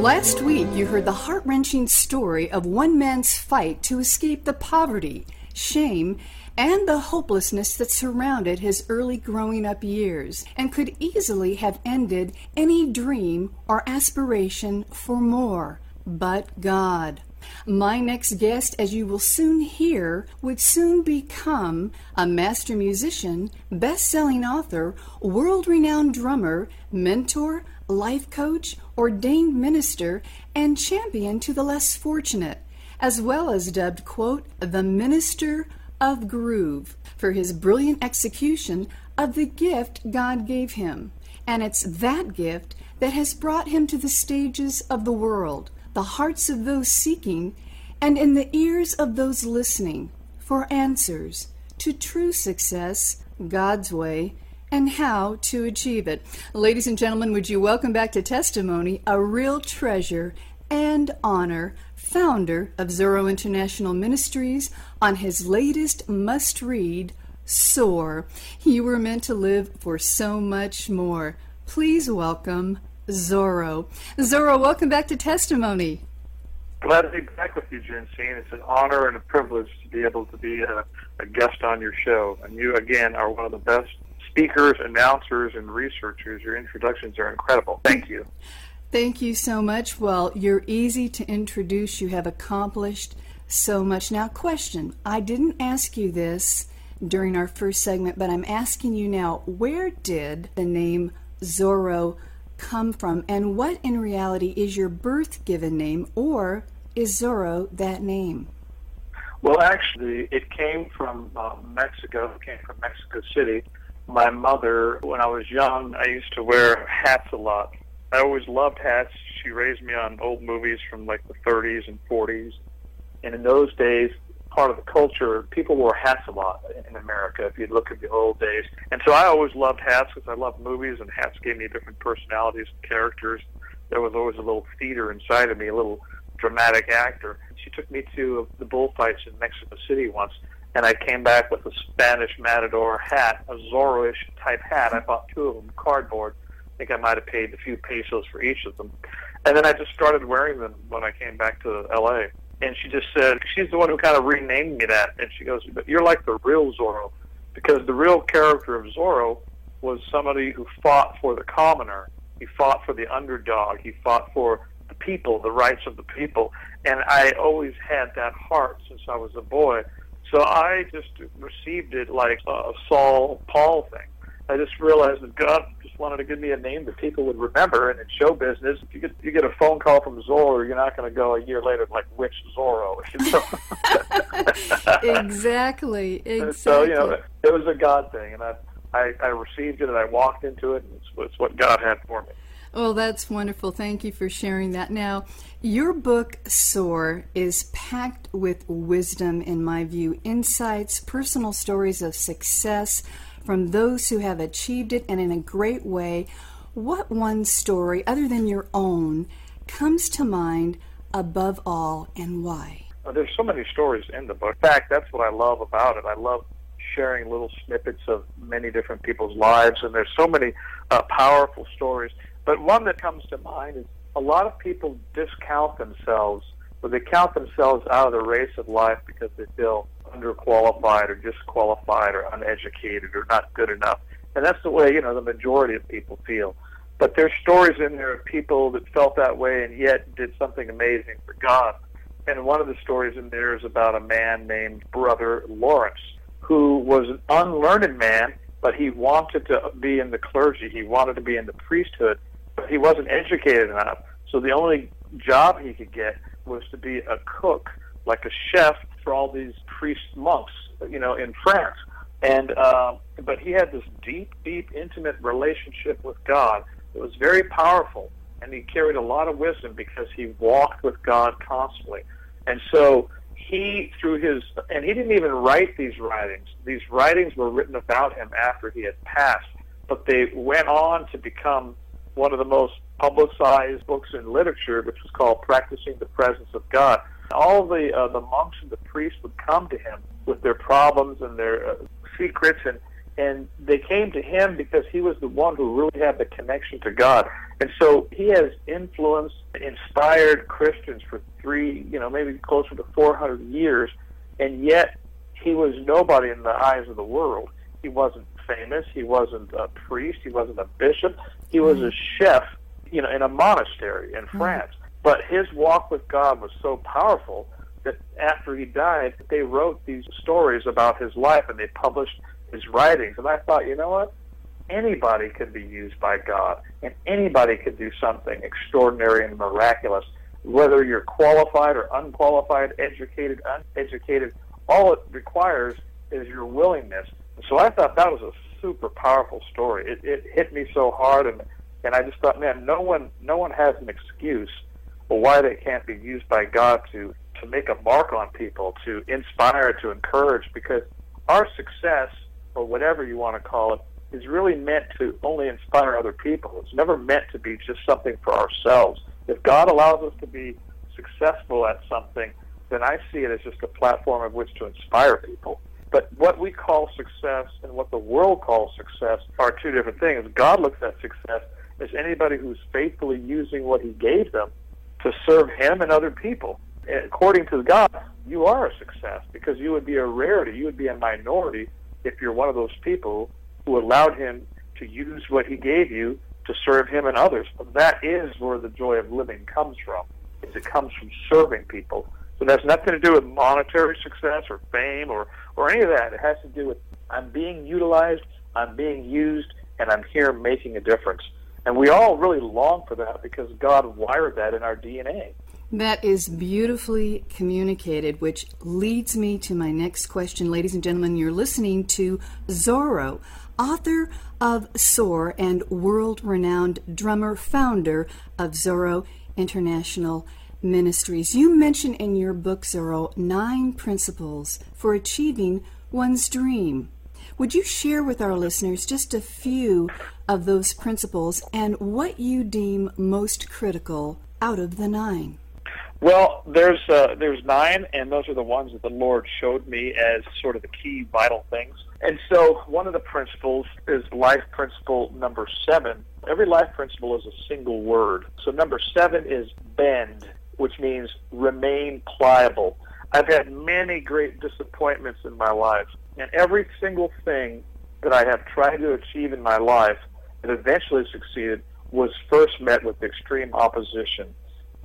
Last week, you heard the heart wrenching story of one man's fight to escape the poverty, shame, and the hopelessness that surrounded his early growing up years and could easily have ended any dream or aspiration for more. But God. My next guest, as you will soon hear, would soon become a master musician, best selling author, world renowned drummer, mentor, life coach, ordained minister, and champion to the less fortunate, as well as dubbed, quote, the minister of groove for his brilliant execution of the gift God gave him. And it's that gift that has brought him to the stages of the world, the hearts of those seeking, and in the ears of those listening for answers to true success God's way and how to achieve it. Ladies and gentlemen, would you welcome back to Testimony a real treasure and honor, founder of Zoro International Ministries, on his latest must read, Soar. You were meant to live for so much more. Please welcome Zoro. Zoro, welcome back to Testimony. Glad to be back with you, Jensine. It's an honor and a privilege to be able to be a, a guest on your show. And you, again, are one of the best speakers, announcers, and researchers. Your introductions are incredible. Thank you. Thank you so much. Well, you're easy to introduce. You have accomplished so much. Now, question I didn't ask you this during our first segment, but I'm asking you now where did the name Zoro come from, and what in reality is your birth given name, or is Zoro that name? Well, actually, it came from uh, Mexico. It came from Mexico City my mother, when I was young, I used to wear hats a lot. I always loved hats. She raised me on old movies from like the 30s and 40s. And in those days, part of the culture, people wore hats a lot in America, if you look at the old days. And so I always loved hats because I loved movies, and hats gave me different personalities and characters. There was always a little theater inside of me, a little dramatic actor. She took me to the bullfights in Mexico City once, and I came back with a Spanish matador hat, a Zorro-ish type hat. I bought two of them, cardboard. I think I might have paid a few pesos for each of them. And then I just started wearing them when I came back to LA. And she just said, she's the one who kind of renamed me that. And she goes, but you're like the real Zorro. Because the real character of Zorro was somebody who fought for the commoner. He fought for the underdog. He fought for the people, the rights of the people. And I always had that heart since I was a boy so I just received it like a Saul Paul thing. I just realized that God just wanted to give me a name that people would remember. And in show business, if you get you get a phone call from Zoro, you're not going to go a year later like which Zoro. exactly. Exactly. So you know, it was a God thing, and I, I I received it, and I walked into it, and it's, it's what God had for me. Well, that's wonderful. Thank you for sharing that. Now, your book, Soar, is packed with wisdom, in my view, insights, personal stories of success from those who have achieved it and in a great way. What one story, other than your own, comes to mind above all and why? There's so many stories in the book. In fact, that's what I love about it. I love sharing little snippets of many different people's lives, and there's so many uh, powerful stories. But one that comes to mind is a lot of people discount themselves, or they count themselves out of the race of life because they feel underqualified or disqualified or uneducated or not good enough. And that's the way, you know, the majority of people feel. But there's stories in there of people that felt that way and yet did something amazing for God. And one of the stories in there is about a man named Brother Lawrence, who was an unlearned man, but he wanted to be in the clergy. He wanted to be in the priesthood he wasn't educated enough. So the only job he could get was to be a cook, like a chef for all these priest monks, you know, in France. And uh, but he had this deep, deep, intimate relationship with God. It was very powerful, and he carried a lot of wisdom because he walked with God constantly. And so he, through his, and he didn't even write these writings. These writings were written about him after he had passed, but they went on to become one of the most publicized books in literature, which was called Practicing the Presence of God. All the uh, the monks and the priests would come to him with their problems and their uh, secrets, and and they came to him because he was the one who really had the connection to God. And so he has influenced, inspired Christians for three, you know, maybe closer to 400 years, and yet he was nobody in the eyes of the world. He wasn't famous. He wasn't a priest. He wasn't a bishop. He was mm-hmm. a chef, you know, in a monastery in mm-hmm. France. But his walk with God was so powerful that after he died, they wrote these stories about his life and they published his writings. And I thought, you know what? Anybody can be used by God, and anybody can do something extraordinary and miraculous, whether you're qualified or unqualified, educated, uneducated. All it requires is your willingness. So I thought that was a super powerful story. It, it hit me so hard, and and I just thought, man, no one no one has an excuse for why they can't be used by God to to make a mark on people, to inspire, to encourage, because our success or whatever you want to call it, is really meant to only inspire other people. It's never meant to be just something for ourselves. If God allows us to be successful at something, then I see it as just a platform of which to inspire people. But what we call success and what the world calls success are two different things. God looks at success as anybody who's faithfully using what He gave them to serve Him and other people. according to God, you are a success because you would be a rarity, you would be a minority if you're one of those people who allowed him to use what he gave you to serve him and others. But that is where the joy of living comes from. It comes from serving people. So that's nothing to do with monetary success or fame or, or any of that. It has to do with I'm being utilized, I'm being used, and I'm here making a difference. And we all really long for that because God wired that in our DNA. That is beautifully communicated, which leads me to my next question. Ladies and gentlemen, you're listening to Zoro, author of Soar and world renowned drummer, founder of Zoro International Ministries. You mention in your book, Zoro, nine principles for achieving one's dream. Would you share with our listeners just a few of those principles and what you deem most critical out of the nine? Well, there's uh, there's nine, and those are the ones that the Lord showed me as sort of the key vital things. And so, one of the principles is life principle number seven. Every life principle is a single word. So, number seven is bend, which means remain pliable. I've had many great disappointments in my life, and every single thing that I have tried to achieve in my life that eventually succeeded was first met with extreme opposition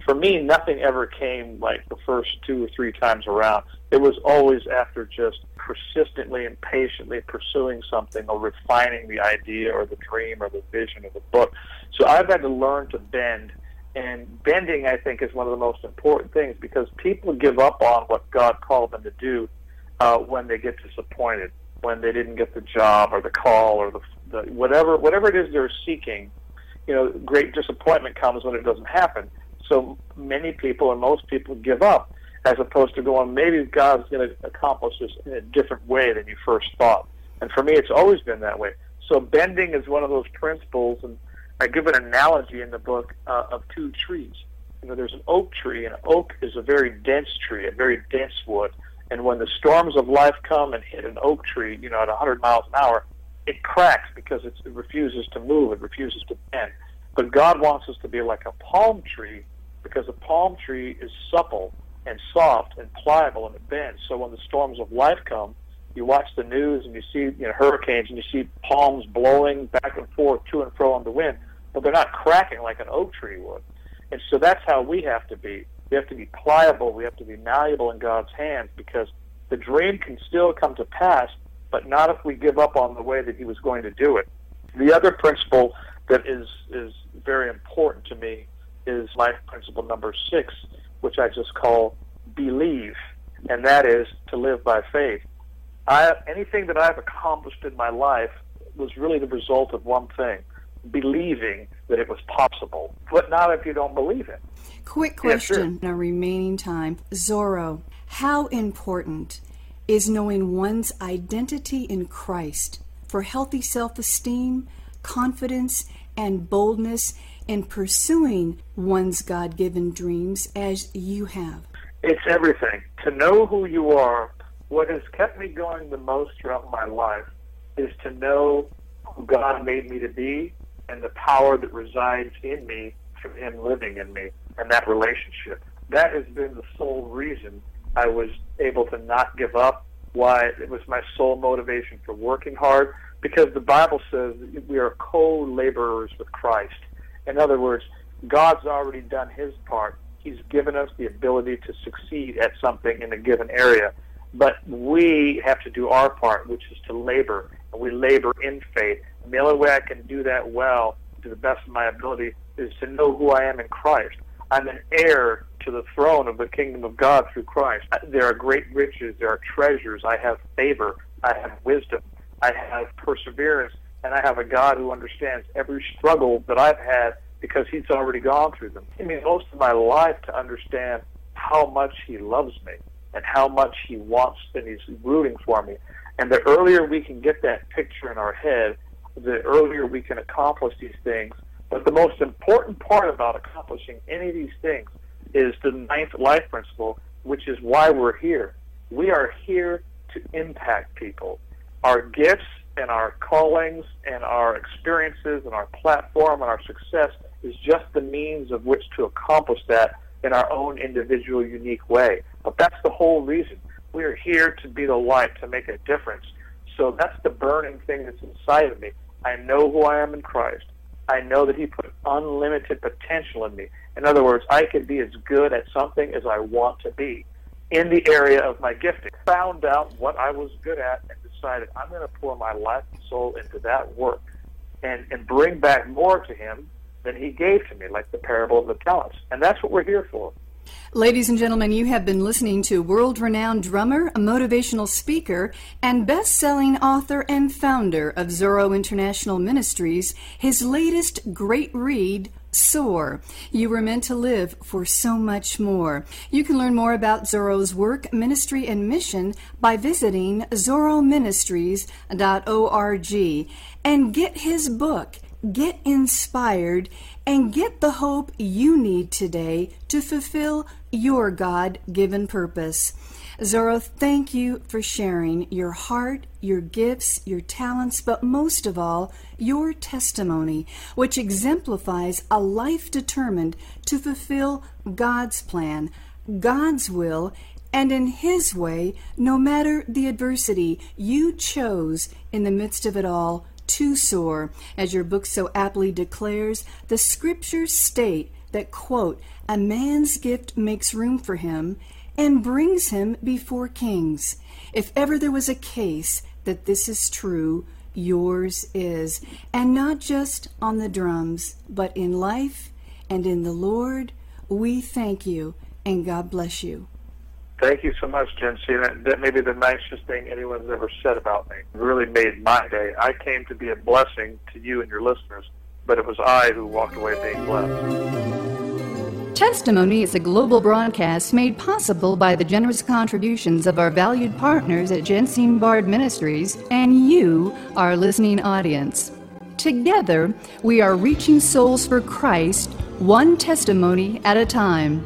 for me, nothing ever came like the first two or three times around. It was always after just persistently and patiently pursuing something or refining the idea or the dream or the vision of the book. So I've had to learn to bend. And bending, I think, is one of the most important things because people give up on what God called them to do uh, when they get disappointed, when they didn't get the job or the call or the, the whatever whatever it is they're seeking. You know, great disappointment comes when it doesn't happen. So many people and most people give up as opposed to going, maybe God's going to accomplish this in a different way than you first thought. And for me, it's always been that way. So bending is one of those principles, and I give an analogy in the book uh, of two trees. You know, there's an oak tree, and oak is a very dense tree, a very dense wood. And when the storms of life come and hit an oak tree, you know, at 100 miles an hour, it cracks because it refuses to move, it refuses to bend. But God wants us to be like a palm tree because a palm tree is supple and soft and pliable and it bends. So when the storms of life come, you watch the news and you see you know hurricanes and you see palms blowing back and forth to and fro on the wind, but they're not cracking like an oak tree would. And so that's how we have to be. We have to be pliable. We have to be malleable in God's hands because the dream can still come to pass, but not if we give up on the way that He was going to do it. The other principle that is is very important to me is life principle number six, which I just call believe, and that is to live by faith. I, anything that I've accomplished in my life was really the result of one thing, believing that it was possible, but not if you don't believe it. Quick question yeah, sure. in our remaining time. Zoro, how important is knowing one's identity in Christ for healthy self esteem, confidence, and boldness in pursuing one's God given dreams as you have? It's everything. To know who you are, what has kept me going the most throughout my life is to know who God made me to be and the power that resides in me from Him living in me and that relationship. That has been the sole reason I was able to not give up, why it was my sole motivation for working hard, because the Bible says we are co laborers with Christ. In other words, God's already done His part. He's given us the ability to succeed at something in a given area. But we have to do our part, which is to labor. And we labor in faith. And the only way I can do that well, to the best of my ability, is to know who I am in Christ. I'm an heir to the throne of the kingdom of God through Christ. There are great riches, there are treasures. I have favor, I have wisdom, I have perseverance, and I have a God who understands every struggle that I've had because He's already gone through them. It means most of my life to understand how much He loves me and how much He wants and He's rooting for me. And the earlier we can get that picture in our head, the earlier we can accomplish these things but the most important part about accomplishing any of these things is the ninth life principle, which is why we're here. We are here to impact people. Our gifts and our callings and our experiences and our platform and our success is just the means of which to accomplish that in our own individual, unique way. But that's the whole reason. We are here to be the light, to make a difference. So that's the burning thing that's inside of me. I know who I am in Christ. I know that He put unlimited potential in me. In other words, I could be as good at something as I want to be in the area of my gifting. Found out what I was good at and decided I'm going to pour my life and soul into that work and, and bring back more to Him than He gave to me, like the parable of the talents. And that's what we're here for. Ladies and gentlemen, you have been listening to world renowned drummer, motivational speaker, and best selling author and founder of Zoro International Ministries, his latest great read, Soar. You were meant to live for so much more. You can learn more about Zoro's work, ministry, and mission by visiting zoroministries.org and get his book, Get Inspired and get the hope you need today to fulfill your God given purpose. Zoro, thank you for sharing your heart, your gifts, your talents, but most of all, your testimony, which exemplifies a life determined to fulfill God's plan, God's will, and in His way, no matter the adversity you chose in the midst of it all to soar, As your book so aptly declares, the scriptures state that, quote, a man's gift makes room for him and brings him before kings. If ever there was a case that this is true, yours is. And not just on the drums, but in life and in the Lord, we thank you and God bless you. Thank you so much, Jen. See, that, that may be the nicest thing anyone's ever said about me. It really made my day. I came to be a blessing to you and your listeners, but it was I who walked away being blessed. Testimony is a global broadcast made possible by the generous contributions of our valued partners at Jensine Bard Ministries and you, our listening audience. Together, we are reaching souls for Christ, one testimony at a time.